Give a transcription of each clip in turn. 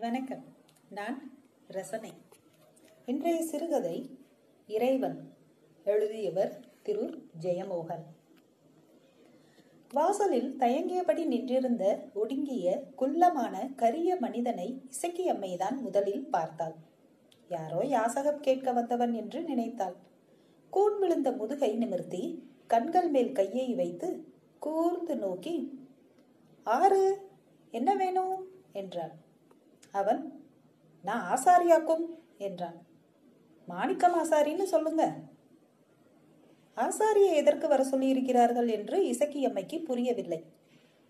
வணக்கம். நான் ரசனை. இன்றைய சிறுகதை இறைவன் எழுதியவர் திரு. ஜெயமோகன். வாசலில் தயங்கியபடி நின்றிருந்த ஒடுங்கிய குள்ளமான கரிய மனிதனை இசக்கியம்மைதான் முதலில் பார்த்தாள். யாரோ யாசகம் கேட்க வந்தவன் என்று நினைத்தாள். கூன் விழுந்த முதுகை நிமிர்த்தி கண்கள் மேல் கையை வைத்து கூர்ந்து நோக்கி ஆறு என்ன வேணும்? என்றாள். அவன் நான் ஆசாரியாக்கும் என்றான். மாணிக்கம் ஆசாரின்னு சொல்லுங்க. ஆசாரியை எதற்கு வர சொல்லியிருக்கிறார்கள்? என்று இசக்கியம்மைக்கு புரியவில்லை.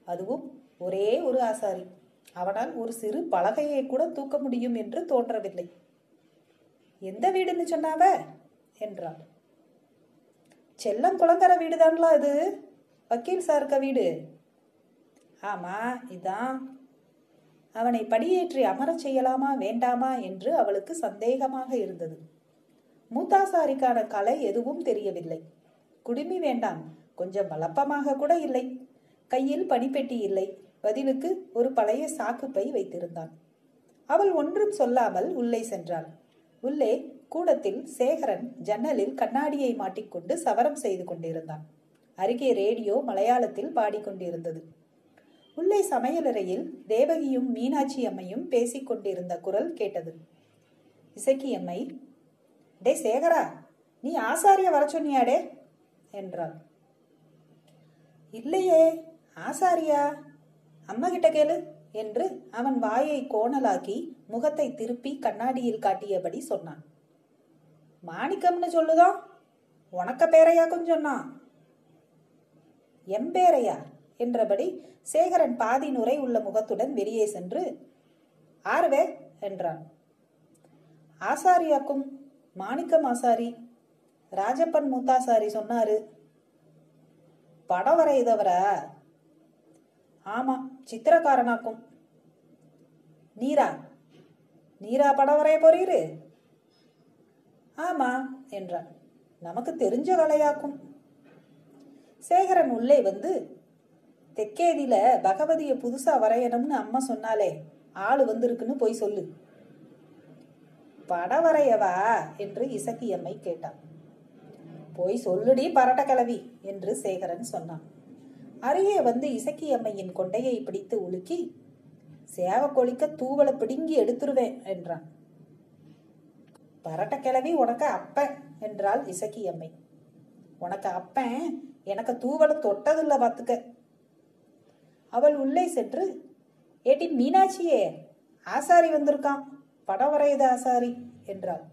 அதுவும் ஒரே ஒரு ஆசாரி. அவனால் ஒரு சிறு பலகையை கூட தூக்க முடியும் என்று தோன்றவில்லை. எந்த வீடுன்னு சொன்னாவ? என்றாள். செல்லம் குளங்கர வீடுதான்ல அது வக்கீல் சாருக்க வீடு. ஆமா இதான். அவனை படியேற்றி அமரச் செய்யலாமா வேண்டாமா என்று அவளுக்கு சந்தேகமாக இருந்தது. மூத்தாசாரிக்கான கலை எதுவும் தெரியவில்லை. குடுமி வேண்டாம் கொஞ்சம் வளப்பமாக கூட இல்லை. கையில் பனிப்பெட்டி இல்லை பதிலுக்கு ஒரு பழைய சாக்குப்பை வைத்திருந்தான். அவள் ஒன்றும் சொல்லாமல் உள்ளே சென்றாள். உள்ளே கூடத்தில் சேகரன் ஜன்னலில் கண்ணாடியை மாட்டிக்கொண்டு சவரம் செய்து கொண்டிருந்தான். அருகே ரேடியோ மலையாளத்தில் பாடிக்கொண்டிருந்தது. உள்ளே சமையலறையில் தேவகியும் மீனாட்சி அம்மையும் பேசிக் கொண்டிருந்த குரல் கேட்டது. இசக்கி அம்மை டே சேகரா நீ ஆசாரிய வர சொன்னியாடே என்றாள். இல்லையே ஆசாரியா? அம்மா கிட்ட கேளு என்று அவன் வாயை கோணலாக்கி முகத்தை திருப்பி கண்ணாடியில் காட்டியபடி சொன்னான். மாணிக்கம்னு சொல்லுதான் உனக்க பேரையாக்கும் சொன்னான் எம்பேரையா என்றபடி சேகரன் பாதி நுரை உள்ள முகத்துடன் வெளியே சென்று ஆர்வே என்றான். ஆசாரியாக்கும் மாணிக்கம் ஆசாரி ராஜப்பன் மூத்தாசாரி சொன்னாரு. படம் வரையுதவரா? ஆமா சித்திரக்காரனாக்கும். நீரா? நீரா படம் வரைய போறீரு? ஆமா என்றான். நமக்கு தெரிஞ்ச வேலையாக்கும் சேகரன் உள்ளே வந்து தெக்கேதியில பகவதிய புதுசா வரையணும்னு அம்மா சொன்னாலே ஆளு வந்திருக்குன்னு போய் சொல்லு. பட வரையவா என்று இசக்கியம்மை கேட்டான். போய் சொல்லுடி பரட்ட கிளவி என்று சேகரன் சொன்னான். அருகே வந்து இசக்கியம்மையின் கொண்டையை பிடித்து உலுக்கி சேவை கொளிக்க தூவலை பிடுங்கி எடுத்துருவேன் என்றான். பரட்ட கிளவி உனக்கு அப்ப என்றாள் இசக்கியம்மை. உனக்கு அப்பன் எனக்கு தூவலை தொட்டதில்ல பார்த்துக்க அவள் உள்ளே சென்று ஏட்டி மீனாட்சியே ஆசாரி வந்திருக்கான் படம் வரையுது ஆசாரி என்றாள்.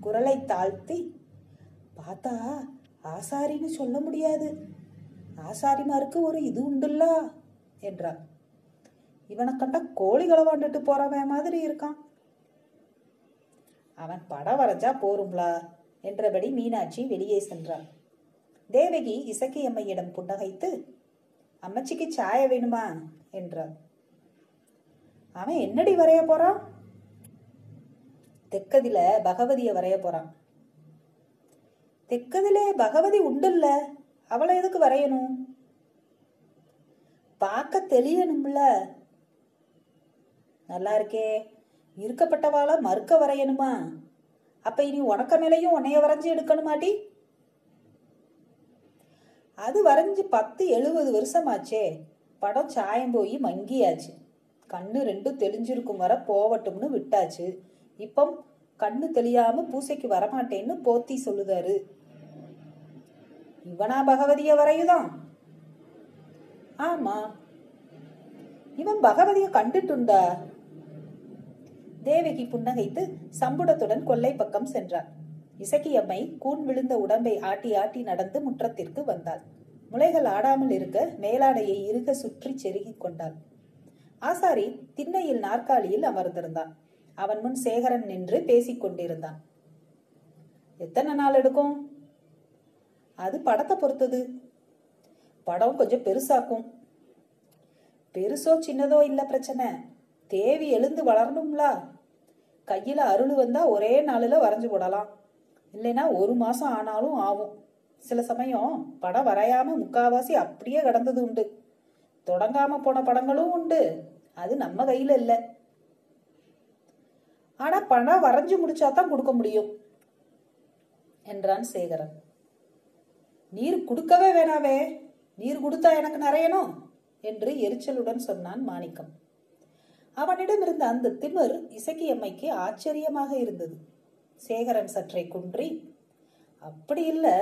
குரலை தாழ்த்தி பார்த்தா ஆசாரின்னு சொல்ல முடியாது. ஆசாரிமாருக்கு ஒரு இது உண்டுல்லா என்றாள். இவனை கண்டா கோழி களவாண்டுட்டு போறவன் மாதிரி இருக்கான். அவன் படம் வரைஞ்சா போரும்லா என்றபடி மீனாட்சி வெளியே சென்றாள். தேவகி இசக்கியம்மையிடம் புன்னகைத்து அம்மச்சிக்கு சாய வேணுமா? என்றாள். அவன் என்னடி வரைய போறான்? தெக்கதில பகவதிய வரைய போறான். தெக்கதிலே பகவதி உண்டுல்ல? அவளை எதுக்கு வரையணும்? பார்க்க தெளியணும்ல? நல்லா இருக்கே. இருக்கப்பட்டவாள மறுக்க வரையணுமா? அப்ப இனி உனக்க மேலையும் உன்னைய வரைஞ்சி எடுக்கணுமாட்டி அது வரைஞ்சு பத்து எழுபது வருஷமாச்சே. படம் சாயம் போய் மங்கியாச்சு. கண்ணு ரெண்டும் தெளிஞ்சிருக்கும் வர போவட்டும்னு விட்டாச்சு. இப்போ கண்ணு தெளியாம பூசைக்கு வரமாட்டேன்னு போத்தி சொல்லுதாரு. இவனா பகவதிய வரையுதான். ஆமா. இவன் பகவதிய கண்டுட்டுண்டா? தேவகி புன்னகைத்து சம்புடத்துடன் கொல்லை பக்கம் சென்றார் இசக்கியம்மை கூன் விழுந்த உடம்பை ஆட்டி ஆட்டி நடந்து முற்றத்திற்கு வந்தாள். முளைகள் ஆடாமல் இருக்க மேலாடையை இருக சுற்றி செருகிக் கொண்டாள். ஆசாரி திண்ணையில் நாற்காலியில் அமர்ந்திருந்தான். அவன் முன் சேகரன் நின்று பேசிக் கொண்டிருந்தான். எத்தனை நாள் எடுக்கும்? அது படத்தை பொறுத்தது. படம் கொஞ்சம் பெருசாக்கும். பெருசோ சின்னதோ இல்ல பிரச்சனை. தேவி எழுந்து வளரணும்ல? கையில அருள் வந்தா ஒரே நாளில வரைஞ்சு போடலாம். இல்லைன்னா ஒரு மாசம் ஆனாலும் ஆகும் சில சமயம் படம் வரையாம முக்காவாசி அப்படியே கடந்தது உண்டு. தொடங்காம போன படங்களும் உண்டு. அது நம்ம கையில இல்ல. ஆனா பணம் வரைஞ்சு முடிச்சா தான் கொடுக்க முடியும் என்றான் சேகரன். நீர் கொடுக்கவே வேணாவே நீர் கொடுத்தா எனக்கு நிறையணும் என்று எரிச்சலுடன் சொன்னான் மாணிக்கம். அவனிடம் இருந்த அந்த திமிர் இசக்கியம்மைக்கு ஆச்சரியமாக இருந்தது. சேகரன் சற்றை குன்றி அப்படி இல்லை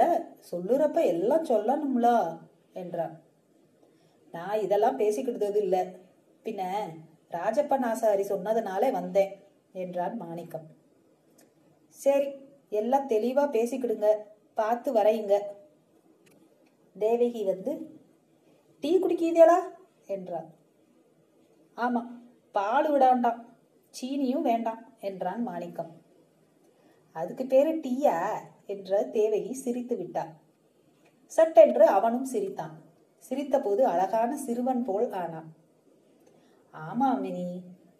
சொல்லுறப்ப எல்லாம் சொல்லணும்லா என்றான். நான் இதெல்லாம் பேசிக்கிட்டது இல்லை. பின்ன ராஜப்பன் ஆசாரி சொன்னதுனாலே வந்தேன் என்றான் மாணிக்கம். சரி எல்லாம் தெளிவா பேசிக்கிடுங்க பார்த்து வரையுங்க. தேவகி வந்து டீ குடிக்கிறீங்களா என்றான். ஆமா பால் விடாண்டாம் சீனியும் வேண்டாம் என்றான் மாணிக்கம். அதுக்கு பேரு டீயா? என்ற தேவகி சிரித்து விட்டான் சட்டென்று அவனும் சிரித்தான். சிரித்தபோது அழகான சிறுவன் போல் ஆனான். ஆமா மினி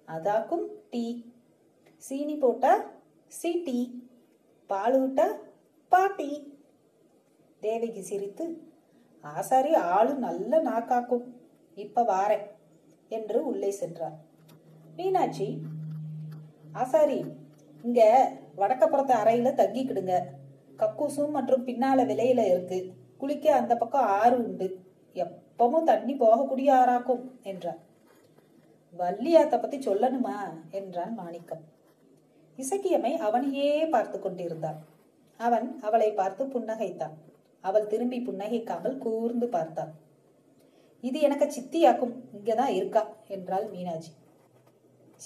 அதாக்கும் டீ. சீனி போட்டா சி டீ பால் விட்டா பாட்டி தேவகி சிரித்து ஆசாரி ஆளு நல்ல நாக்காக்கும். இப்ப வாரேன் என்று உள்ளே சென்றார் மீனாட்சி ஆசாரி இங்க வடக்கப்புறத்து அறையில தங்கிக்கிடுங்க. கக்கூசும் மற்றும் பின்னால விலையில இருக்கு. குளிக்க அந்த பக்கம் ஆறு உண்டு. எப்பவும் தண்ணி போகக்கூடிய ஆறாக்கும் என்றார். வள்ளியாத்த பத்தி சொல்லணுமா? என்றான் மாணிக்கம். இசக்கியமை அவனையே பார்த்து கொண்டிருந்தான். அவன் அவளை பார்த்து புன்னகைத்தான். அவள் திரும்பி புன்னகைக்காமல் கூர்ந்து பார்த்தாள் இது எனக்கு சித்தியாக்கும் இங்கதான் இருக்கா? என்றாள் மீனாட்சி.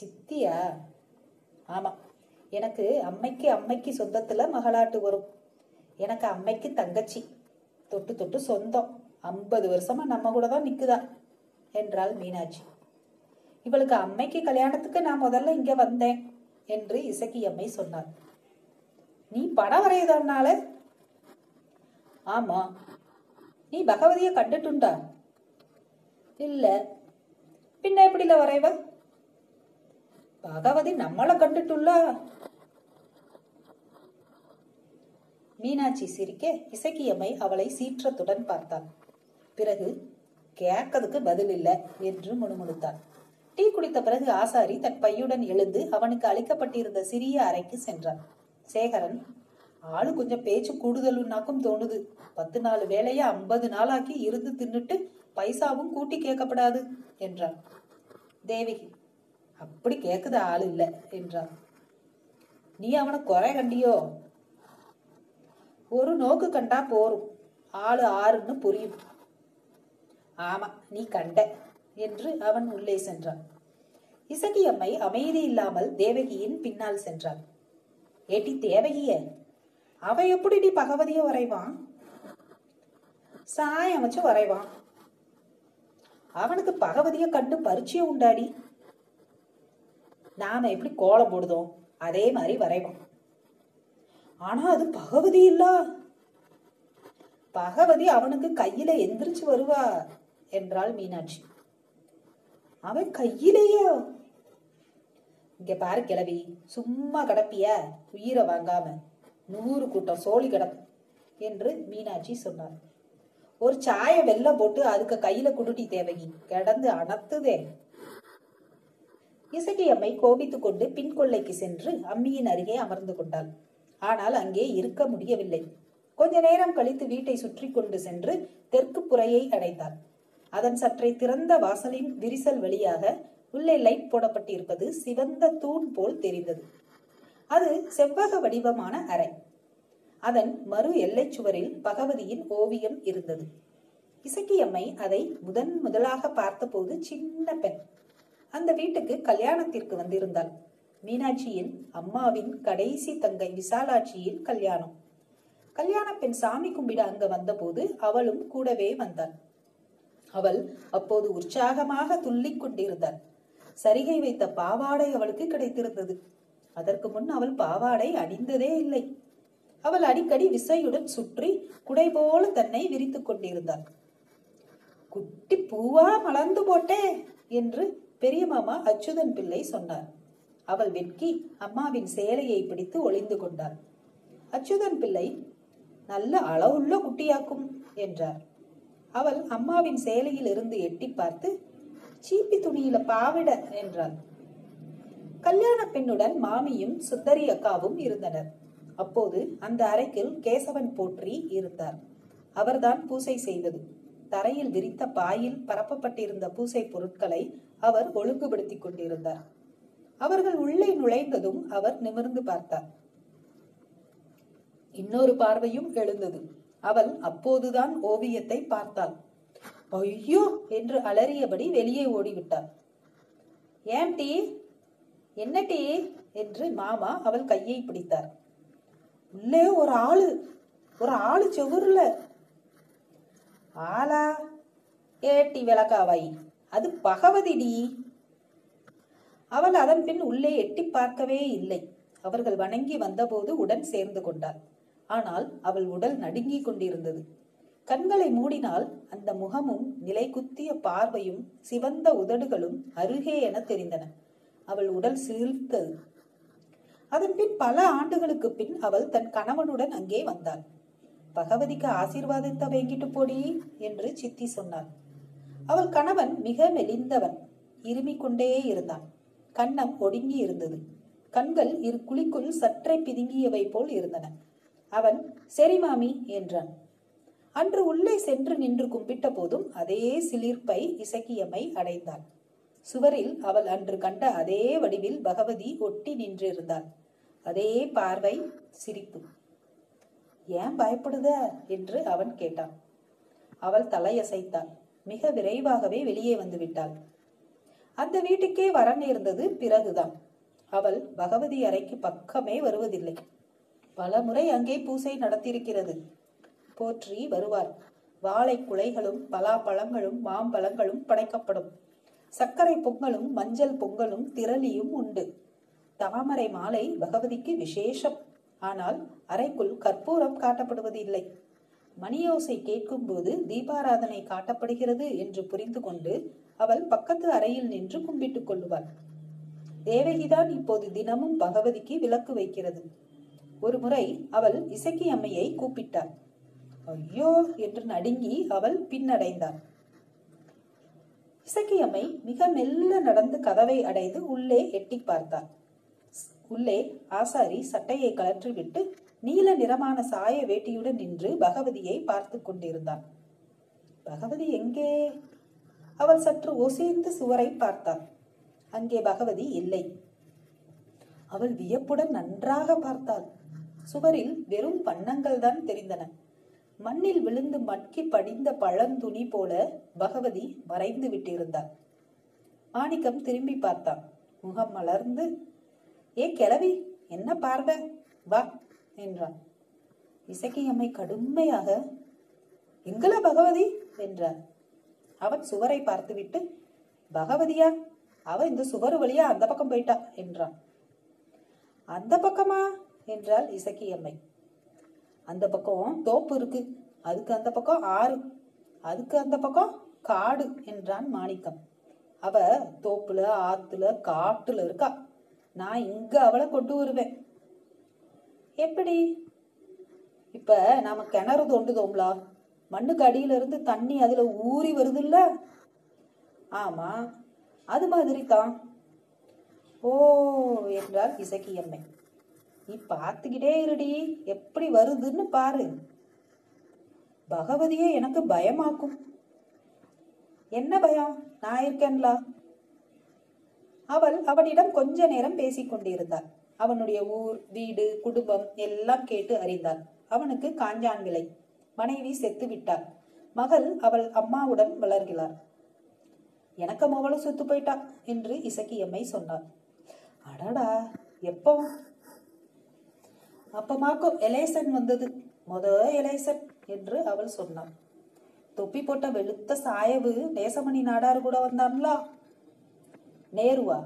சித்தியா? ஆமா. எனக்கு அம்மைக்கு அம்மைக்கு சொந்தத்துல மகளாட்டு வரும். எனக்கு அம்மைக்கு தங்கச்சி. தொட்டு தொட்டு சொந்தம். ஐம்பது வருஷமா நம்ம கூட தான் நிக்குதா? என்றாள் மீனாட்சி. இவளுக்கு அம்மைக்கு கல்யாணத்துக்கு நான் முதல்ல இங்க வந்தேன் என்று இசக்கி அம்மை சொன்னார் நீ படம் வரையுதனால ஆமா. நீ பகவதிய கண்டுட்டுண்டா? இல்ல. பின்ன எப்படில வரைவ? பகவதி நம்மளை கண்டுட்டுள்ள? மீனாட்சி சிரிக்க இசக்கியம்மை அவளை சீற்றத்துடன் பார்த்தாள். பிறகு கேட்கதுக்கு பதில் இல்லை என்று முணுமுணுத்தாள். டீ குடித்த பிறகு ஆசாரி தன் பையுடன் எழுந்து அவனுக்கு அளிக்கப்பட்டிருந்த சிறிய அறைக்கு சென்றான். சேகரன் ஆளு கொஞ்சம் பேச்சு கூடுதலுன்னாக்கும் தோணுது. பத்து நாலு வேலைய ஐம்பது நாளாக்கி இருந்து தின்னுட்டு பைசாவும் கூட்டி கேட்கப்படாது என்றான். தேவகி அப்படி கேக்குது ஆள் இல்ல என்றான். நீ அவனை குறை கண்டியோ? ஒரு நோக்கு கண்டா போரும். ஆளு ஆறுன்னு புரியும். ஆமா நீ கண்ட என்று அவன் உள்ளே சென்றான். இசகியம்மை அமைதி இல்லாமல் தேவகியின் பின்னால் சென்றாள். ஏட்டி தேவகிய அவ எப்படிடி பகவதிய வரைவான் சாயம் வச்சு வரைவான் அவனுக்கு பகவதிய கண்டு பரிச்சயம் உண்டாடி? நாம எப்படி கோலம் போடுதோம் அதே மாதிரி வரைவான் ஆனா அது பகவதி இல்ல? பகவதி அவனுக்கு கையில எந்திரிச்சு வருவா என்றாள் மீனாட்சி. அவன் கையிலேயா? இங்க பாரு கிளவி சும்மா கிடப்பிய உயிரை வாங்காம நூறு கூட்டம் சோழி கிடப்பு என்று மீனாட்சி சொன்னார் ஒரு சாய வெள்ளம் போட்டு அதுக்கு கையில குடுட்டி தேவகி கிடந்து அணத்துதே இசகி அம்மை கோபித்துக் கொண்டு பின் கொள்ளைக்கு சென்று அம்மியின் அருகே அமர்ந்து கொண்டாள். ஆனால் அங்கே இருக்க முடியவில்லை. கொஞ்ச நேரம் கழித்து வீட்டை சுற்றி கொண்டு சென்று தெற்கு புறையை அடைந்தாள். அதன் சற்றை திறந்த வாசலின் விரிசல் வழியாக உள்ளே லைட் போடப்பட்டிருப்பது சிவந்த தூண் போல் தெரிந்தது. அது செவ்வக வடிவமான அறை. அதன் மறு எல்லைச் சுவரில் பகவதியின் ஓவியம் இருந்தது. இசக்கியம்மை அதை முதன் முதலாக பார்த்தபோது சின்ன பெண். அந்த வீட்டுக்கு கல்யாணத்திற்கு வந்திருந்தாள். மீனாட்சியின் அம்மாவின் கடைசி தங்கை விசாலாட்சியின் கல்யாணம். கல்யாண பெண் சாமி கும்பிட அங்க வந்தபோது அவளும் கூடவே வந்தாள். அவள் அப்போது உற்சாகமாக துள்ளிக் கொண்டிருந்தாள். சரிகை வைத்த பாவாடை அவளுக்கு கிடைத்திருந்தது. அதற்கு முன் அவள் பாவாடை அணிந்ததே இல்லை. அவள் அடிக்கடி விசையுடன் சுற்றி குடை போல தன்னை விரித்துக் கொண்டிருந்தாள். குட்டி பூவா மலர்ந்து போட்டே என்று பெரியமாமா அச்சுதன் பிள்ளை சொன்னார். அவள் வெட்கி அம்மாவின் சேலையை பிடித்து ஒளிந்து கொண்டாள். அச்சுதன் பிள்ளை நல்ல அளவுள்ள குட்டியாக்கும் என்றார். அவள் அம்மாவின் சேலையில் இருந்து எட்டி பார்த்து சீப்பி துணியில பாவிட என்றாள். கல்யாண பெண்ணுடன் மாமியும் சுந்தரி அக்காவும் இருந்தனர். அப்போது அந்த அறைக்கில் கேசவன் போற்றி இருந்தார். அவர்தான் பூசை செய்வது தரையில் விரித்த பாயில் பரப்பப்பட்டிருந்த பூசை பொருட்களை அவர் ஒழுங்குபடுத்திக் கொண்டிருந்தார். அவர்கள் உள்ளே நுழைந்ததும் அவர் நிமிர்ந்து பார்த்தார். இன்னொரு பார்வையும் எழுந்தது. அவள் அப்போதுதான் ஓவியத்தை பார்த்தாள். ஐயோ! என்று அலறியபடி வெளியே ஓடிவிட்டாள். ஏன் டீ? என்ன டீ? என்று மாமா அவள் கையை பிடித்தார். உள்ளே ஒரு ஆளு. ஒரு ஆளு செவுர்ல. ஆளா? ஏட்டி விளக்காவாய். அது பகவதிடி அவள் அதன் பின் உள்ளே எட்டி பார்க்கவே இல்லை. அவர்கள் வணங்கி வந்தபோது உடன் சேர்ந்து கொண்டாள். ஆனால் அவள் உடல் நடுங்கிக் கொண்டிருந்தது. கண்களை மூடினால் அந்த முகமும் நிலை குத்திய பார்வையும் சிவந்த உதடுகளும் அருகே என தெரிந்தன. அவள் உடல் சிலிர்த்தது. அதன் பின் பல ஆண்டுகளுக்கு பின் அவள் தன் கணவனுடன் அங்கே வந்தாள். பகவதிக்கு ஆசீர்வாதத்தை வேங்கிட்டு போடி என்று சித்தி சொன்னாள். அவள் கணவன் மிக மெலிந்தவன். இருமிக் கொண்டே இருந்தான். கன்னம் ஒடுங்கி இருந்தது. கண்கள் இரு குழிக்குள் சற்றே பிதுங்கியவை போல் இருந்தன. அவன் சரி மாமி என்றான். அன்று உள்ளே சென்று நின்று கும்பிட்ட போதும் அதே சிலிர்ப்பை இசக்கியம்மை அடைந்தாள் சுவரில் அவள் அன்று கண்ட அதே வடிவில் பகவதி ஒட்டி நின்றிருந்தாள். அதே பார்வை சிரிப்பு. ஏன் பயப்படுத? என்று அவன் கேட்டான். அவள் தலையசைத்தாள். மிக விரைவாகவே வெளியே வந்து விட்டாள். அந்த வீட்டுக்கே வர நேர்ந்தது பிறகுதான். அவள் பகவதி அறைக்கு பக்கமே வருவதில்லை. பல முறை அங்கே பூசை நடத்தியிருக்கிறது. போற்றி வருவார். வாழை குலைகளும் பலாப்பழங்களும் மாம்பழங்களும் படைக்கப்படும். சர்க்கரை பொங்கலும் மஞ்சள் பொங்கலும் திரளியும் உண்டு. தாமரை மாலை பகவதிக்கு விசேஷம். ஆனால் அறைக்குள் கற்பூரம் காட்டப்படுவது இல்லை மணியோசை கேட்கும்போது தீபாராதனை காட்டப்படுகிறது என்று புரிந்து கொண்டு அவள் பக்கத்து அறையில் நின்று கும்பிட்டுக் கொள்ளுவாள். தேவகிதான் இப்போது தினமும் பகவதிக்கு விளக்கு வைக்கிறது. ஒரு முறை அவள் இசக்கி அம்மையை கூப்பிட்டாள். ஐயோ! என்று நடுங்கி அவள் பின்னடைந்தாள். இசக்கியம்மை மிக மெல்ல நடந்து கதவை அடைந்து உள்ளே எட்டி பார்த்தாள். உள்ளே ஆசாரி சட்டையை கலற்றிவிட்டு நீல நிறமான சாய வேட்டியுடன் நின்று பகவதியை பார்த்து கொண்டிருந்தான். பகவதி எங்கே? அவள் சற்று ஒசைந்து சுவரை பார்த்தாள். அங்கே பகவதி இல்லை. அவள் வியப்புடன் நன்றாக பார்த்தாள். சுவரில் வெறும் வண்ணங்கள் தான் தெரிந்தன. மண்ணில் விழுந்து மட்கி படிந்த பழந்துணி போல பகவதி மறைந்து விட்டிருந்தாள். மாணிக்கம் திரும்பி பார்த்தான். முகம் மலர்ந்து ஏ கிளவி என்ன பார்வை? வா என்றான். இசக்கியம்மை கடுமையாக எங்கள பகவதி? என்றார் அவன் சுவரை பார்த்துவிட்டு பகவதியா? அவ இந்த சுவர் வழியா அந்த பக்கம் போயிட்டா? என்றான். அந்த பக்கமா? என்றாள் இசக்கியம்மை. அந்த பக்கம் தோப்பு இருக்கு. அதுக்கு அந்த பக்கம் ஆறு. அதுக்கு அந்த பக்கம் காடு என்றான் மாணிக்கம். அவ தோப்புல ஆத்துல காட்டுல இருக்கா. நான் இங்க அவளை கொண்டு வருவேன். எப்படி? இப்ப நாம கிணறு தோண்டுதோம்லா? மண்ணுக்கு அடியில இருந்து தண்ணி அதுல ஊறி வருதுல்ல? ஆமா அது மாதிரி தான் ஓ என்றாள் இசக்கியம்மை நீ பார்த்துக்கிட்டே இருடி எப்படி வருதுன்னு பாரு. பகவதியே எனக்கு பயமாக்கும். என்ன பயம்? நான் இருக்கேன்லா? அவள் அவனிடம் கொஞ்ச நேரம் பேசிக்கொண்டிருந்தாள். அவனுடைய ஊர் வீடு குடும்பம் எல்லாம் கேட்டு அறிந்தாள். அவனுக்கு காஞ்சான் விலை. மனைவி செத்து விட்டாள். மகள் அவள் அம்மாவுடன் வளர்கிறார் எனக்கு மகளும் செத்து போயிட்டா? என்று இசக்கியம்மை சொன்னாள். அடடா! எப்போ? அப்பமாக்கும் எலேசன் வந்தது. முத எலேசன் என்று அவள் சொன்னாள். தொப்பி போட்ட வெளுத்த சாயவு நேசமணி நாடார் கூட வந்தான்லா? நேருவா?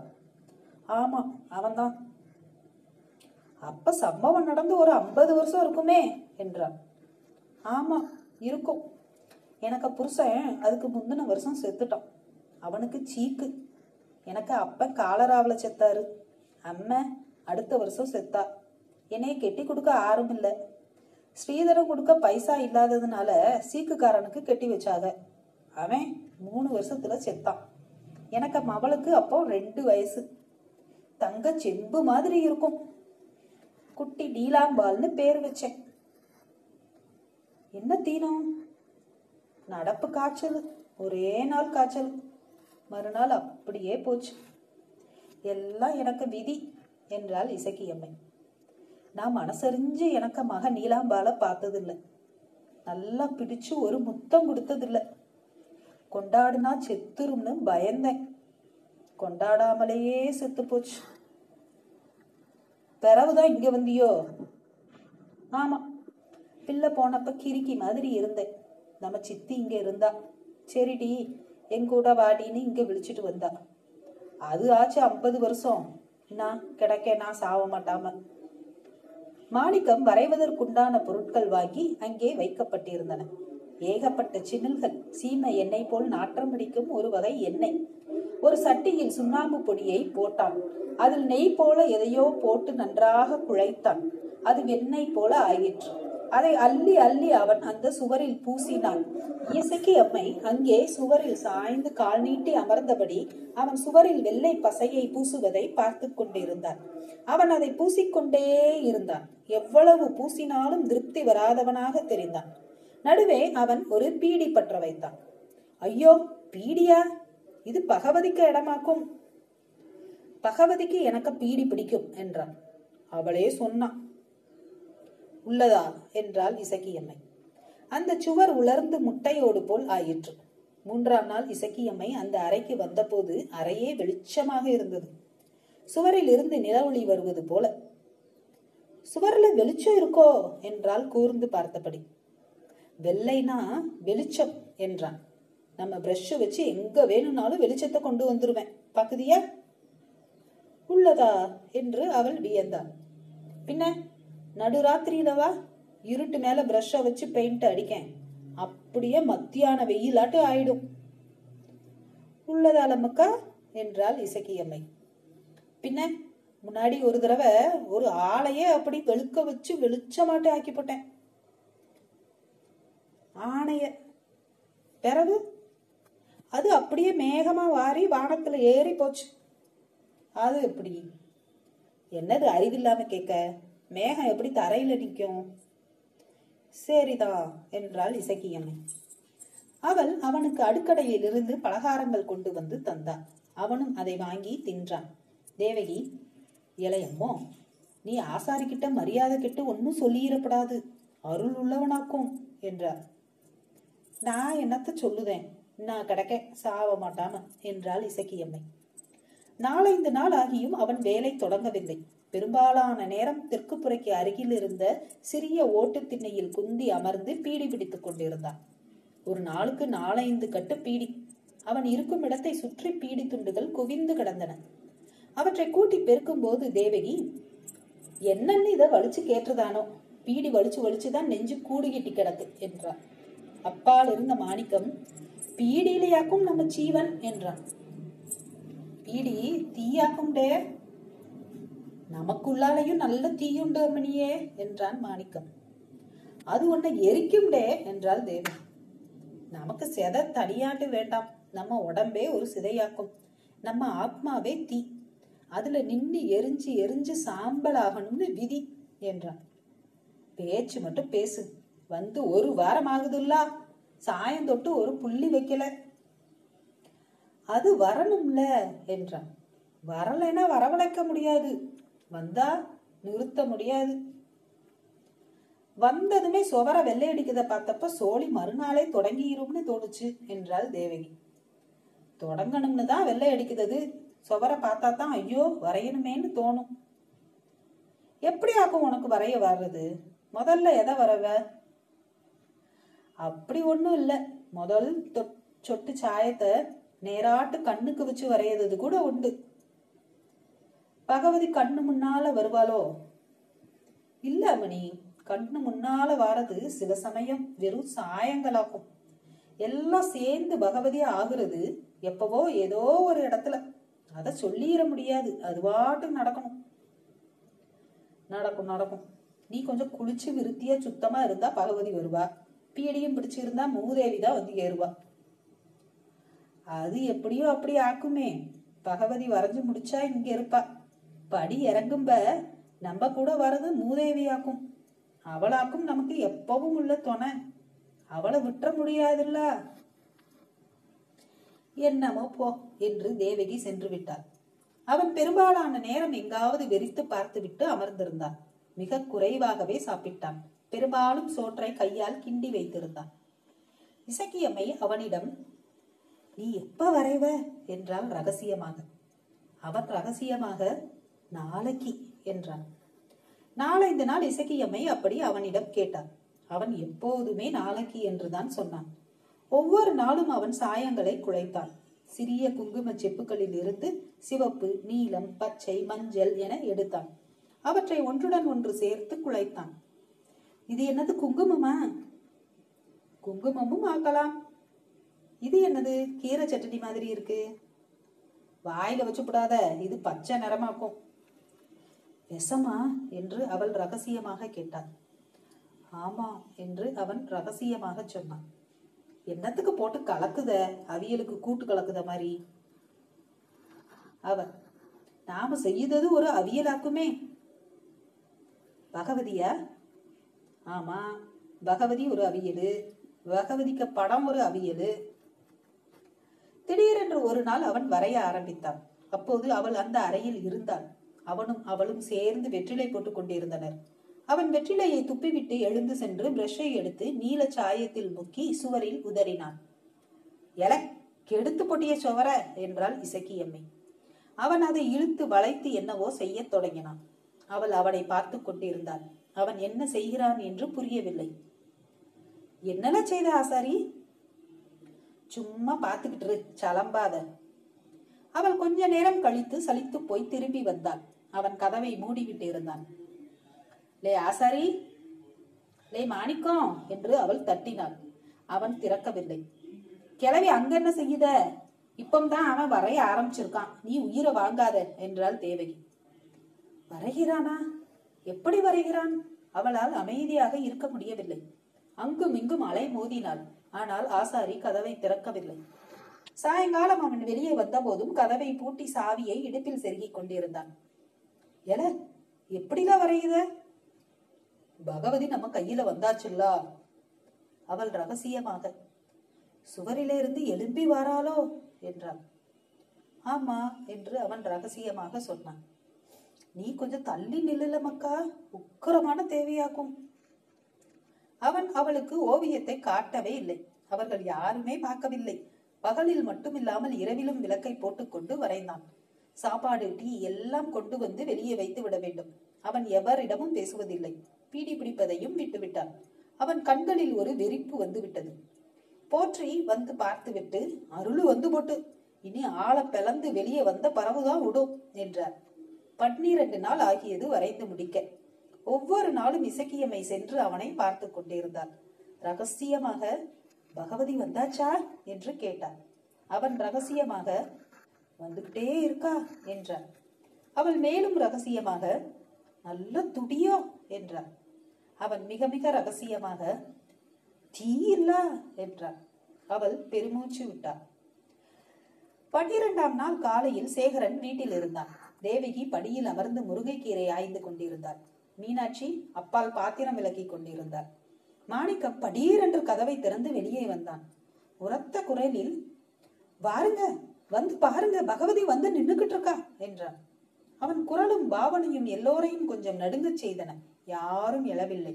ஆமா அவன்தான். அப்ப சம்பவம் நடந்து ஒரு ஐம்பது வருஷம் இருக்குமே என்றான். ஆமா இருக்கும். எனக்கு புருஷன் அதுக்கு முந்தின வருஷம் செத்துட்டான். அவனுக்கு சீக்கு. எனக்கு அப்பன் காலராவில் செத்தாரு. அம்மா அடுத்த வருஷம் செத்தா. என்னைய கெட்டி கொடுக்க ஆரும் இல்லை. ஸ்ரீதரம் கொடுக்க பைசா இல்லாததுனால சீக்குக்காரனுக்கு கெட்டி வச்சாங்க அவன் மூணு வருஷத்துல செத்தான். எனக்கு மவளுக்கு அப்போ ரெண்டு வயசு. தங்க செம்பு மாதிரி இருக்கும். குட்டி நீலாம்பால்னு பேர் வச்சேன். என்ன தீனம் நடப்பு காய்ச்சல் ஒரே நாள் காய்ச்சல். மறுநாள் அப்படியே போச்சு. எல்லாம் எனக்கு விதி என்றாள் இசக்கியம்மை நான் மனசறிஞ்சு எனக்கு மக நீலாம்பால பார்த்ததில்ல. நல்லா பிடிச்சு ஒரு முத்தம் கொடுத்ததில்ல. கொண்டாடுனா செத்துரும்னு பயந்தேன். கொண்டாடாமலேயே செத்து போச்சு. பிறவுதான் இங்க வந்தியோ? ஆமா. பிள்ளை போனப்ப கிறுக்கி மாதிரி இருந்தேன். நம்ம சித்தி இங்க இருந்தா. சரிடி என் கூட வாடின்னு இங்க விழிச்சிட்டு வந்தா. அது ஆச்சு ஐம்பது வருஷம். நான் கிடைக்க நான் சாவ மாட்டாம. மாணிக்கம் வரைவதற்குண்டான பொருட்கள் வாங்கி அங்கே வைக்கப்பட்டிருந்தன. ஏகப்பட்ட சின்னல்கள் சீமை எண்ணெய் போல் நாற்றம் அடிக்கும் ஒரு வகை எண்ணெய். ஒரு சட்டியில் சுண்ணாம்பு பொடியை போட்டான். அதில் நெய் போல எதையோ போட்டு நன்றாக குழைத்தான். அது வெண்ணெய் போல ஆயிற்று. அதை அள்ளி அள்ளி அவன் அந்த சுவரில் பூசினான். இயேசக்கி அம்மை அங்கே சுவரில் சாய்ந்து கால் நீட்டி அமர்ந்தபடி அவன் சுவரில் வெள்ளை பசையை பூசுவதை பார்த்து கொண்டிருந்தான். அவன் அதை பூசிக்கொண்டே இருந்தான். எவ்வளவு பூசினாலும் திருப்தி வராதவனாக தெரிந்தான். நடுவே அவன் ஒரு பீடி பற்ற வைத்தான். ஐயோ பீடியா? இது பகவதிக்கு இடமாக்கும். பகவதிக்கு எனக்கு பீடி பிடிக்கும் என்றான். அவளே சொன்னான் உள்ளதா? என்றாள் இசக்கியம்மை. அந்த சுவர் உலர்ந்து முட்டையோடு போல் ஆயிற்று. மூன்றாம் நாள் இசக்கியம்மை அந்த அறைக்கு வந்தபோது அறையே வெளிச்சமாக இருந்தது. சுவரில் இருந்து நிலவொளி வருவது போல. சுவரில் வெளிச்சம் இருக்கோ? என்றால் கூர்ந்து பார்த்தபடி. வெள்ளைனா வெளிச்சம் என்றான். நம்ம பிரஷ் வச்சு எங்க வேணும்னாலும் வெளிச்சத்தை கொண்டு வந்துருவேன். பாக்குதியா உள்ளதா? என்று அவள் வியந்தாள். பின்ன நடுராத்திரியிலவா இருட்டு மேல ப்ரஷ்ஷை வச்சு பெயிண்ட் அடிக்கேன். அப்படியே மத்தியான வெயிலாட்டு ஆயிடும். உள்ளதாலம்மக்கா என்றாள் இசக்கியம்மை. பின்ன முன்னாடி ஒரு தடவை ஒரு ஆளையே அப்படி வெளுக்க வச்சு வெளிச்சமாட்டு ஆக்கி போட்டேன். ஆணைய பிறகு அது அப்படியே மேகமா வாரி வானத்துல ஏறி போச்சு. அது எப்படி? என்னது அறிவில்லாம கேட்க? மேகம் எப்படி தரையில நிற்கும்? சரிதான் என்றாள் இசக்கியம்மை அவள் அவனுக்கு அடுக்கடையில் இருந்து பலகாரங்கள் கொண்டு வந்து தந்தான் அவனும் அதை வாங்கி தின்றான். தேவகி இளையம்மோ நீ ஆசாரிக்கிட்ட மரியாதை கிட்ட ஒன்னும் சொல்லிடப்படாது. அருள் உள்ளவனாக்கும் என்றார் நான் என்னத்த சொல்லுதேன்? நான் கிடக்க சாவ மாட்டாம என்றாள் இசக்கியம்மை. நாலைந்து நாள் ஆகியும் அவன் வேலை தொடங்கவில்லை. பெரும்பாலான நேரம் தெற்குப்புறைக்கு அருகில் இருந்த சிறிய ஓட்டு திண்ணையில் குந்தி அமர்ந்து பீடி பிடித்துக் கொண்டிருந்தான். ஒரு நாளுக்கு நாலைந்து கட்டு பீடி. அவன் இருக்கும் இடத்தை சுற்றி பீடி துண்டுகள் குவிந்து கிடந்தன. அவற்றை கூட்டி பெருக்கும் போது தேவகி என்னன்னு இதை வலிச்சு கேட்டுதானோ பீடி வலிச்சு வலிச்சுதான் நெஞ்சு கூடுகிட்டு கிடக்கு என்றார் அப்பால் இருந்த மாணிக்கம் பீடியிலையாக்கும் நம்ம ஜீவன் என்றான். பீடி தீயாக்கும் டே. நமக்குள்ளாலையும் நல்ல தீயுண்டு அம்மணியே என்றான் மாணிக்கம். அது உன்னை எரிக்கும் டே என்றாள் தேவி. நமக்கு செத தனியாட்டு வேண்டாம். நம்ம உடம்பே ஒரு சிதையாக்கும். நம்ம ஆத்மாவே தீ. அதுல நின்று எரிஞ்சு எரிஞ்சு சாம்பல் ஆகணும்னு விதி என்றான். பேச்சு மட்டும் பேசு. வந்து ஒரு வாரம் ஆகுதுல்லா சாயம் தொட்டு ஒரு புள்ளி வைக்கல. அது வரணும்ல என்றான். வரலைன்னா வரவழைக்க முடியாது. வந்தா நிறுத்த முடியாது. வந்ததுமே சுவர வெள்ளை அடிக்கிறத பார்த்தப்ப சோழி மறுநாளே தொடங்கிரும்னு தோணுச்சு என்றாள் தேவகி. தொடங்கணும்னு தான் வெள்ளை அடிக்கிறது சுவர பார்த்தா தான் ஐயோ வரையணுமேன்னு தோணும். எப்படி ஆக்கும் உனக்கு வரைய வர்றது? முதல்ல எதை வரவ? அப்படி ஒன்றும் இல்லை. முதல் சொட்டு சாயத்தை நேராட்டு கண்ணுக்கு வச்சு வரையறது கூட உண்டு. பகவதி கண்ணு முன்னால வருவாளோ? இல்ல மணி கண்ணு முன்னால வாரது சில சமயம் வெறும் சாயங்களாகும். எல்லாம் சேர்ந்து பகவதி ஆகுறது எப்பவோ ஏதோ ஒரு இடத்துல. அத சொல்லிட முடியாது. அது பாட்டுக்கு நடக்கணும். நடக்கும் நடக்கும். நீ கொஞ்சம் குளிச்சு விருத்தியா சுத்தமா இருந்தா பகவதி வருவா. பீடியும் பிடிச்சிருந்தா மூதேவி தான் வந்து ஏறுவா. அது எப்படியோ அப்படி ஆக்குமே. பகவதி வரைஞ்சு முடிச்சா இங்க இருப்பா. படி இறங்கும்ப நம்ம கூட வர்றது மூதேவியாக்கும். அவளாக்கும் நமக்கு எப்பவும் உள்ள துணை. அவளை விட்டுற முடியாதுல்ல. என்னமோ போ என்று தேவகி சென்று விட்டாள். அவன் பெரும்பாலான நேரம் எங்காவது வெறித்து பார்த்துவிட்டு அமர்ந்திருந்தான். மிக குறைவாகவே சாப்பிட்டான். பெரும்பாலும் சோற்றை கையால் கிண்டி வைத்திருந்தான். இசக்கியம்மை அவனிடம் நீ எப்ப வரைவ? என்றாள் ரகசியமாக. அவன் ரகசியமாக நாளைக்கு என்றான். நாளைந்து நாள் இசக்கியம்மை அப்படி அவனிடம் கேட்டான். அவன் எப்போதுமே நாளைக்கு என்றுதான் சொன்னான். ஒவ்வொரு நாளும் அவன் சாயங்களை குழைத்தான் சிறிய குங்கும செப்புகளில் இருந்து சிவப்பு நீலம் பச்சை மஞ்சள் என எடுத்தான். அவற்றை ஒன்றுடன் ஒன்று சேர்த்து குழைத்தான். இது என்னது குங்குமமா? குங்குமமும் ஆக்கலாம். இது என்னது? கீரை சட்டனி மாதிரி இருக்கு. வாயில வச்சு விடாத இது பச்சை நிறமாக்கும். விஷமா என்று அவள் ரகசியமாக கேட்டாள். ஆமா என்று அவன் ரகசியமாக சொன்னான். என்னத்துக்கு போட்டு கலக்குத? அவியலுக்கு கூட்டு கலக்குத மாதிரி. அவன் நாம செய்தது ஒரு அவியலாக்குமே. பகவதியா? ஆமா. பகவதி ஒரு அவியலு. பகவதிக்கு படம் ஒரு அவியலு. திடீரென்று ஒரு நாள் அவன் வரைய ஆரம்பித்தான். அப்போது அவள் அந்த அறையில் இருந்தாள். அவனும் அவளும் சேர்ந்து வெற்றிலை போட்டுக் கொண்டிருந்தனர். அவன் வெற்றிலையை துப்பிவிட்டு எழுந்து சென்று பிரஷை எடுத்து நீல சாயத்தில் முக்கி சுவரில் உதறினான். எல கெடுத்து பொட்டிய சுவர! என்றாள் இசக்கியம்மை. அவன் அதை இழுத்து வளைத்து என்னவோ செய்யத் தொடங்கினான். அவள் அவனை பார்த்து கொண்டிருந்தாள். அவன் என்ன செய்கிறான் என்று புரியவில்லை. என்னல செய்த ஆசாரி? சும்மா பார்த்துக்கிட்டு சலம்பாத. அவள் கொஞ்ச நேரம் கழித்து சலித்து போய் திரும்பி வந்தாள். அவன் கதவை மூடிவிட்டு இருந்தான். லே ஆசாரி! லே மாணிக்கம்! என்று அவள் தட்டினாள். அவன் திறக்கவில்லை. கிளவி அங்க என்ன செய்யுத? இப்பம்தான் அவன் வரைய ஆரம்பிச்சிருக்கான். நீ உயிரை வாங்காத என்றாள் தேவகி. வரைகிறானா? எப்படி வரைகிறான்? அவளால் அமைதியாக இருக்க முடியவில்லை. அங்கும் இங்கும் அலை மோதினாள். ஆனால் ஆசாரி கதவை திறக்கவில்லை. சாயங்காலம் அவன் வெளியே வந்தபோதும் கதவை பூட்டி சாவியை இடுப்பில் செருகிக் கொண்டிருந்தான். எல எப்படிலாம் வரையுத? பகவதி நம்ம கையில வந்தாச்சுல்லா. அவள் ரகசியமாக சுவரிலிருந்து எழும்பி வாராளோ? என்றாள். ஆமா என்று அவன் ரகசியமாக சொன்னான். நீ கொஞ்சம் தள்ளி நில்லல மக்கா. உக்கிரமான தேவையாகும் அவன் அவளுக்கு ஓவியத்தை காட்டவே இல்லை. அவர்கள் யாருமே பார்க்கவில்லை. பகலில் மட்டுமில்லாமல் இரவிலும் விளக்கை போட்டுக்கொண்டு வரைந்தான். சாப்பாடு டீ எல்லாம் கொண்டு வந்து வெளியே வைத்து விட வேண்டும். அவன் எவரிடமும் பேசுவதில்லை. பீடி பிடிப்பதையும் விட்டுவிட்டான். அவன் கண்களில் ஒரு வெறிப்பு வந்து விட்டது. போற்றி வந்து பார்த்துவிட்டு அருளு வந்து போட்டு இனி ஆளை பிளந்து வெளியே வந்த பறவுதான் விடும் என்றார். பன்னிரண்டு நாள் ஆகியது வரைந்து முடிக்க. ஒவ்வொரு நாளும் இசக்கியம்மை சென்று அவனை பார்த்து கொண்டிருந்தாள் ரகசியமாக பகவதி வந்தாச்சா? என்று கேட்டான். அவன் ரகசியமாக வந்துகிட்டே இருக்கா? என்றான். அவள் மேலும் ரகசியமாக நல்ல துடியோ? என்றான். அவன் மிக மிக ரகசியமாக தீ இல்லா? என்றான். அவள் பெருமூச்சு விட்டாள். பன்னிரெண்டாம் நாள் காலையில் சேகரன் வீட்டில் இருந்தான். தேவகி படியில் அமர்ந்து முருங்கைக்கீரை ஆய்ந்து கொண்டிருந்தாள். மீனாட்சி அப்பால் பாத்திரம் விலக்கி கொண்டிருந்தாள். மாணிக்கம் படீரென்று கதவை திறந்து வெளியே வந்தான். உரத்த குரலில் வாருங்க வந்து பாருங்க பகவதி வந்து நின்னுகிட்டு இருக்கா என்றான். அவன் குரலும் பாவனையும் எல்லோரையும் கொஞ்சம் நடுங்கச் செய்தன. யாரும் எழவில்லை.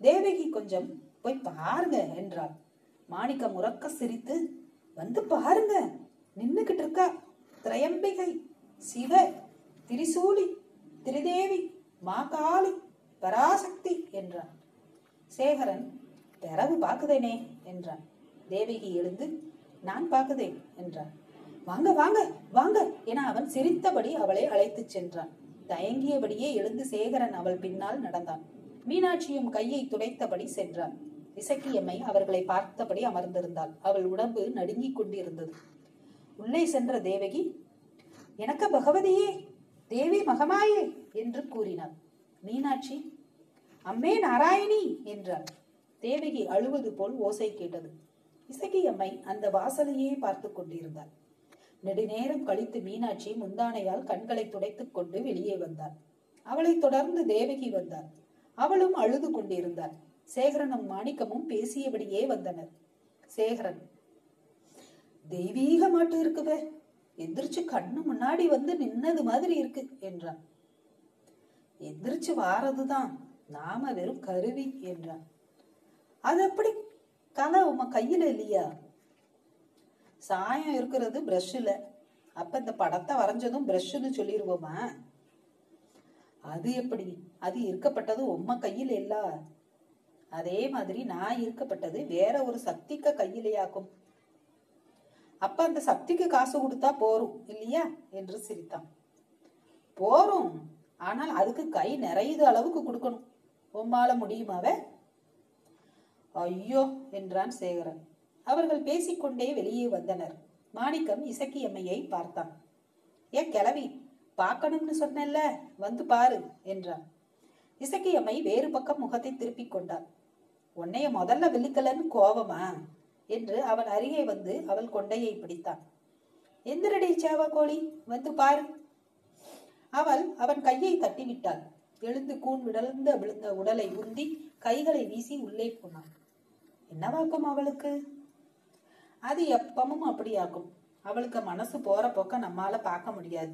தேவகி கொஞ்சம் போய் பாருங்க என்றாள். மாணிக்கம் உறக்க சிரித்து வந்து பாருங்க நின்னுகிட்டு இருக்கா திரையம்பிகை சிவ திரிசூலி திரிதேவி மாகாளி பராசக்தி என்றான். சேகரன் தரவு பார்க்குதேனே என்றான். தேவகி எழுந்து நான் பார்க்குதேன் என்றான். வாங்க வாங்க வாங்க என அவன் சிரித்தபடி அவளை அழைத்துச் சென்றான். தயங்கியபடியே எழுந்து சேகரன் அவள் பின்னால் நடந்தான். மீனாட்சியும் கையை துடைத்தபடி சென்றான். இசக்கியம்மை அவர்களை பார்த்தபடி அமர்ந்திருந்தாள். அவள் உடம்பு நடுங்கிக் கொண்டிருந்தது. உள்ளே சென்ற தேவகி எனக்கு பகவதியே தேவி மகமாயே என்று கூறினாள் மீனாட்சி அம்மே நாராயணி என்றார். தேவகி அழுவது போல் ஓசை கேட்டது. இசக்கியம்மை அந்த வாசலையே பார்த்து கொண்டிருந்தாள் நெடுநேரம் கழித்து மீனாட்சி முந்தானையால் கண்களை துடைத்துக் கொண்டு வெளியே வந்தாள் அவளை தொடர்ந்து தேவகி வந்தாள் அவளும் அழுது கொண்டிருந்தார். சேகரனும் மாணிக்கமும் பேசியபடியே வந்தனர். சேகரன் தெய்வீக மாட்டு இருக்குவே. எந்திரிச்சு கண்ணு முன்னாடி வந்து நின்னது மாதிரி இருக்கு என்றான். எந்திரிச்சு வாரதுதான். நாம வெறும் கருவி என்றான். அது எப்படி கலை உம கையில இல்லையா? சாயம் இருக்கிறது பிரஷ்ல அப்ப இந்த படத்தை வரைஞ்சதும் பிரஷ்னு சொல்லிடுவோமா அது எப்படி? அது இருக்கப்பட்டது உம்ம கையில் இல்ல? அதே மாதிரி நான் இருக்கப்பட்டது வேற ஒரு சக்திக்க கையிலேயாக்கும். அப்ப அந்த சக்திக்கு காசு கொடுத்தா போரும் இல்லையா? என்று சிரித்தான். போரும். ஆனால் அதுக்கு கை நிறையுது அளவுக்கு கொடுக்கணும். உம்மால முடியுமாவே ஐயோ என்றான் சேகரன். அவர்கள் பேசிக்கொண்டே வெளியே வந்தனர். மாணிக்கம் இசக்கியம்மையை பார்த்தான். ஏ கிளவி பார்க்கணும்னு சொன்னேன்ல வந்து பாரு என்றான். இசக்கியம்மை வேறு பக்கம் முகத்தை திருப்பிக் கொண்டான். உன்னைய முதல்ல வில்லிக்கலன்னு கோவமா? என்று அவன் அருகே வந்து அவள் கொண்டையை பிடித்தான். எந்திரடி சேவா கோழி வந்து பாரு. அவள் அவன் கையை தட்டிவிட்டாள். எழுந்து கூன் விடர்ந்த விழுந்த உடலை உந்தி கைகளை வீசி உள்ளே போனான். என்னவாக்கும் அவளுக்கு? அது எப்பவும் அப்படியாக்கும் அவளுக்கு மனசு போற போக்க நம்மால பார்க்க முடியாது.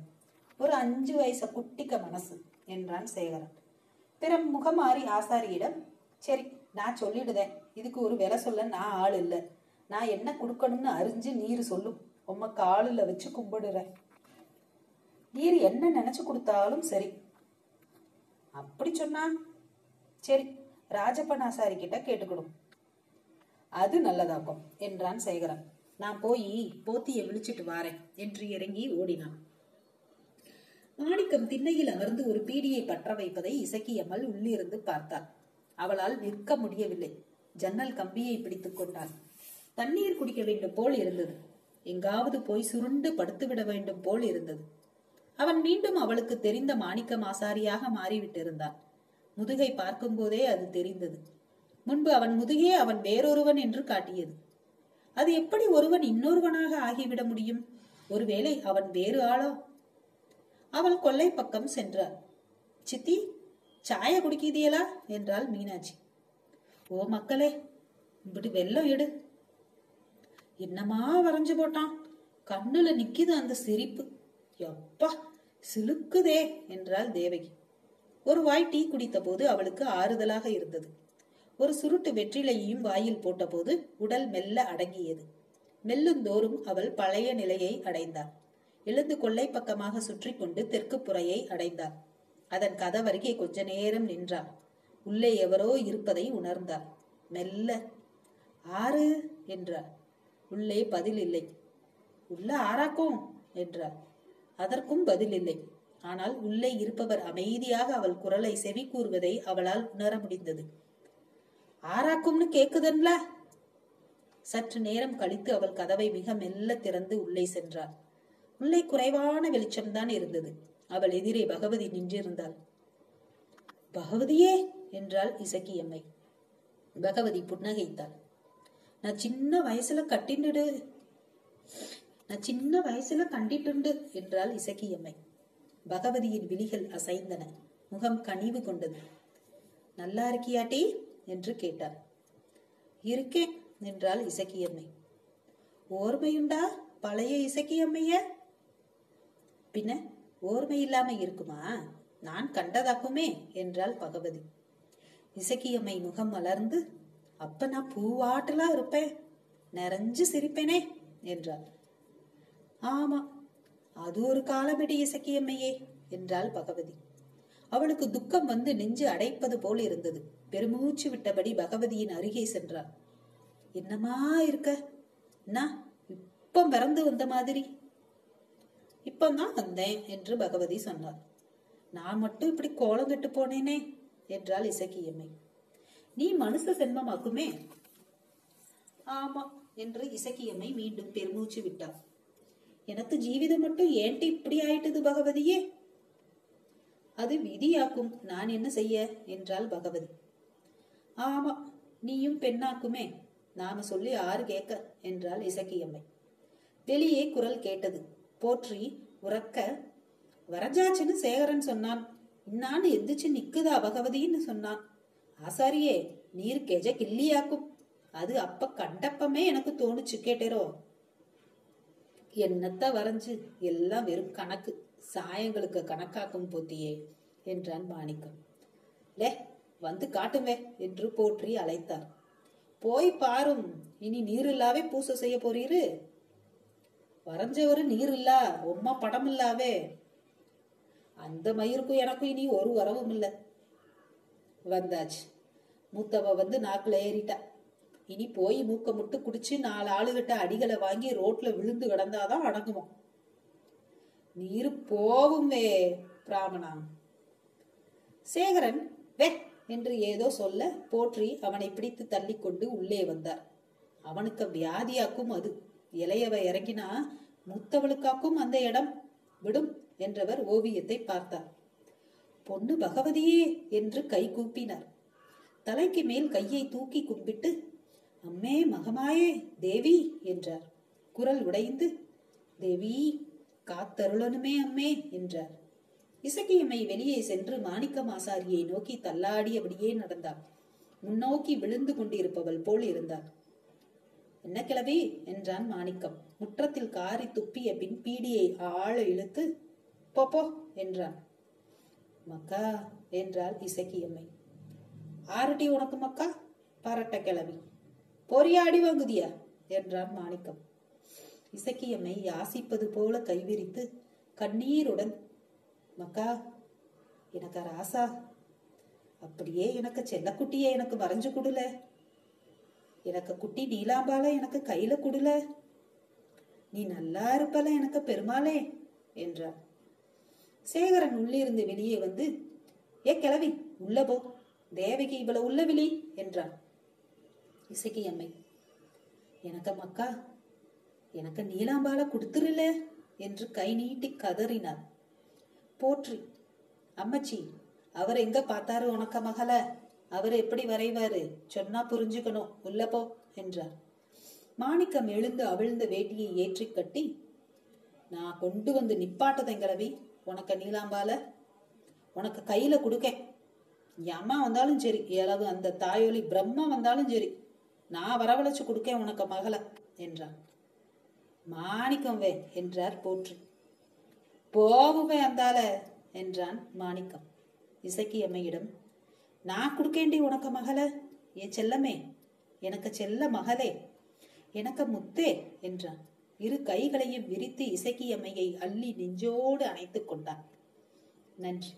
ஒரு அஞ்சு வயசு குட்டிக்க மனசு என்றான் சேகரன். பிற முகமாறி ஆசாரியிடம் சரி நான் சொல்லிடுதேன். இதுக்கு ஒரு விலை சொல்ல நான் ஆள் இல்லை. நான் என்ன கொடுக்கணும்னு அறிஞ்சு நீர் சொல்லும் உம்ம காலில் வச்சு கும்பிடுறேன். நீர் என்ன நினைச்சு கொடுத்தாலும் சரி. அப்படி சொன்னா சரி ராஜப்பனாசாரி கிட்ட கேட்டுக்கிடும் அது நல்லதாக்கும் என்றான் சேகரன். நான் போய் போத்திய விழிச்சிட்டு வாரேன் என்று இறங்கி ஓடினான். மாணிக்கம் திண்ணையில் அமர்ந்து ஒரு பீடியை பற்ற வைப்பதை இசக்கியம்மல் உள்ளிருந்து பார்த்தாள். அவளால் நிற்க முடியவில்லை. ஜன்னல் கம்பியை பிடித்துக் கொண்டாள். தண்ணீர் குடிக்க வேண்டும் போல் இருந்தது. எங்காவது போய் சுருண்டு படுத்துவிட வேண்டும் போல் இருந்தது. அவன் மீண்டும் அவளுக்கு தெரிந்த மாணிக்க மாசாரியாக மாறிவிட்டிருந்தான். முதுகை பார்க்கும்போதே அது தெரிந்தது. முன்பு அவன் முதுகே அவன் வேறொருவன் என்று காட்டியது. அது எப்படி ஒருவன் இன்னொருவனாக ஆகிவிட முடியும்? ஒருவேளை அவன் வேறு ஆளோ? அவள் கொல்லை பக்கம் சென்றாள். சித்தி சாய குடிக்கிதியலா? என்றாள் மீனாட்சி. ஓ மக்களே இப்படி வெள்ளம் எடு. என்னமா வரைஞ்சு போட்டான்? கண்ணுல நிக்குது அந்த சிரிப்பு. எப்பா சிலுக்குதே என்றாள் தேவகி. ஒரு வாய் டீ குடித்த போது அவளுக்கு ஆறுதலாக இருந்தது. ஒரு சுருட்டு வெற்றிலையையும் வாயில் போட்டபோது உடல் மெல்ல அடங்கியது. மெல்லுந்தோறும் அவள் பழைய நிலையை அடைந்தாள். எழுந்து கொள்ளை பக்கமாக சுற்றி கொண்டு தெற்கு புறையை அடைந்தாள். அதன் கதவருகே கொஞ்ச நேரம் நின்றாள். உள்ளே எவரோ இருப்பதை உணர்ந்தாள். மெல்ல ஆறு என்றாள். உள்ளே பதில் இல்லை உள்ள ஆராக்கும் என்றாள். அதற்கும் பதில் இல்லை ஆனால் உள்ளே இருப்பவர் அமைதியாக அவள் குரலை செவி கூறுவதை அவளால் உணர முடிந்தது. ஆராக்கும்னு கேக்குதன்ல? சற்று நேரம் கழித்து அவள் கதவை மிக மெல்ல திறந்து உள்ளே சென்றாள். உள்ளே குறைவான வெளிச்சம்தான் இருந்தது. அவள் எதிரே பகவதி நின்றிருந்தாள். பகவதியே! என்றாள் இசக்கியம்மை. பகவதி புன்னகைத்தாள். நான் சின்ன வயசுல கட்டிண்டுடு நான் சின்ன வயசுல கண்டிட்டுண்டு என்றாள் இசக்கியம்மை. பகவதியின் விழிகள் அசைந்தன. முகம் கனிவு கொண்டது. நல்லா இருக்கியாட்டி என்று கேட்டார் இருக்கேன் என்றாள் இசக்கியம்மை. ஓர்மையுண்டா பழைய இசக்கியம்மைய? பின்ன ஓர்மை இல்லாம இருக்குமா? நான் கண்டதாக்குமே என்றாள் பகவதி. இசக்கியம்மை முகம் மலர்ந்து அப்ப நான் பூவாட்டலா இருப்பேன். நிறைஞ்சு சிரிப்பேனே என்றாள். ஆமா அது ஒரு காலமிடி இசக்கியம்மையே என்றாள் பகவதி. அவளுக்கு துக்கம் வந்து நெஞ்சு அடைப்பது போல் இருந்தது. பெருமூச்சு விட்டபடி பகவதியின் அருகே சென்றாள். என்னமா இருக்க? நான் இப்போ பிறந்து வந்த மாதிரி? இப்பந்தான் வந்தேன் என்று பகவதி சொன்னாள். நான் மட்டும் இப்படி கோலம் கெட்டு போனேனே என்றாள் இசக்கியம்மை. நீ மனுஷ சென்மமாக்குமே. ஆமா என்று இசக்கியம்மை மீண்டும் பெருமூச்சு விட்டாள் எனக்கு ஜீவிதம் மட்டும் ஏன்ட்டு இப்படி ஆயிட்டது பகவதியே? அது விதியாக்கும். நான் என்ன செய்ய? என்றாள் பகவதி. ஆமா நீயும் பெண்ணாக்குமே. நாம சொல்லி ஆறு கேட்க என்றாள் இசக்கியம்மை. வெளியே குரல் கேட்டது. போற்றி உறக்க. வரஞ்சாச்சுன்னு சேகரன் சொன்னான். இன்னான்னு எந்திரிச்சு நிக்குதா பகவதின்னு சொன்னான். ஆசாரியே நீர் கெஜ கிள்ளியாக்கும் அது அப்ப கண்டப்பமே எனக்கு தோணுச்சு கேட்டேரோ. என்னத்த வரைஞ்சு எல்லாம் வெறும் கணக்கு. சாயங்களுக்கு கணக்காக்கும் போத்தியே என்றான் மாணிக்கம். லே வந்து காட்டுமே என்று போற்றி அழைத்தார். போய் பாரும் இனி நீர் இல்லாவே பூசை செய்ய போறீரு? வரைஞ்சவரு நீர் இல்ல உம்மா படம் இல்லாவே அந்த மயிருக்கும் எனக்கும் இனி ஒரு உறவும் இல்லை வந்தாச்சு. மூத்தவ வந்து நாக்குல ஏறிட்டா. இனி போய் மூக்க முட்டு குடிச்சு நாலு ஆளுகிட்ட அடிகளை வாங்கி ரோட்ல விழுந்து கிடந்தாதான் அடங்குமா நீரு போவுமே பிராமணா. சேகரன் வே என்று ஏதோ சொல்ல போற்றி அவனை பிடித்து தள்ளிக்கொண்டு உள்ளே வந்தார். அவனுக்கு வியாதியாக்கும் அது. இளையவ இறங்கினா முத்தவளுக்காக்கும் அந்த இடம். விடும் என்றவர் ஓவியத்தை பார்த்தார். பொண்ணு பகவதியே என்று கை கூப்பினார். தலைக்கு மேல் கையை தூக்கி கும்பிட்டு அம்மே மகமாயே தேவி என்றார். குரல் உடைந்து தேவி காத்தருளனுமே அம்மே என்றார். இசக்கியம்மை வெளியே சென்று மாணிக்க மாசாரியை நோக்கி தள்ளாடியபடியே நடந்தாள். முன்னோக்கி விழுந்து கொண்டிருப்பவள் போல் இருந்தாள். என்ன கிளவி என்றான் மாணிக்கம். முற்றத்தில் காரி துப்பிய பின் பீடியை ஆழ இழுத்து போப்போ என்றான். மக்கா என்றாள் இசக்கியம்மை ஆரட்டி உனக்கு மக்கா? பரட்ட கிளவி பொறியாடி வாங்குதியா என்றான் மாணிக்கம். இசக்கியம்மை யாசிப்பது போல கைவிரித்து கண்ணீருடன் மக்கா எனக்கு ராசா. அப்படியே எனக்கு செல்லக்குட்டியே எனக்கு வரைஞ்சு கொடுல. எனக்கு குட்டி நீலாம்பால எனக்கு கையில குடுல. நீ நல்லா இருப்பல எனக்கு பெருமாளே என்றார் சேகரன் உள்ளிருந்து வெளியே வந்து ஏ கிளவி உள்ள போ. தேவகி இவ்வளவு உள்ளவிழி என்றான். இசைக்கு அம்மை எனக்கு மக்கா எனக்கு நீலாம்பால கொடுத்துருல என்று கை நீட்டி கதறினார் போற்றி அம்மச்சி அவர் எங்க பார்த்தாரு உனக்க மகள? அவர் எப்படி வரைவாரு? சொன்னா புரிஞ்சுக்கணும். உள்ள போ என்றார். மாணிக்கம் எழுந்து அவிழ்ந்த வேட்டியை ஏற்றி கட்டி நான் கொண்டு வந்து நிப்பாட்டதெங்களவி உனக்கு நீலாம்பால? உனக்கு கையில கொடுக்கேன். என் அம்மா வந்தாலும் சரி ஏதாவது அந்த தாயொலி பிரம்மா வந்தாலும் சரி நான் வரவழைச்சு கொடுக்கேன் உனக்கு மகள என்றான். மாணிக்கம் வே என்றார் போற்றி. போகுவே அந்தால என்றான் மாணிக்கம். இசக்கி அம்மையிடம் நான் கொடுக்கேண்டி உனக்கு மகள? என் செல்லமே எனக்கு செல்ல மகளே எனக்கு முத்தே என்றான். இரு கைகளையும் விரித்து இசக்கி அள்ளி நெஞ்சோடு அணைத்துக் கொண்டான். நன்றி.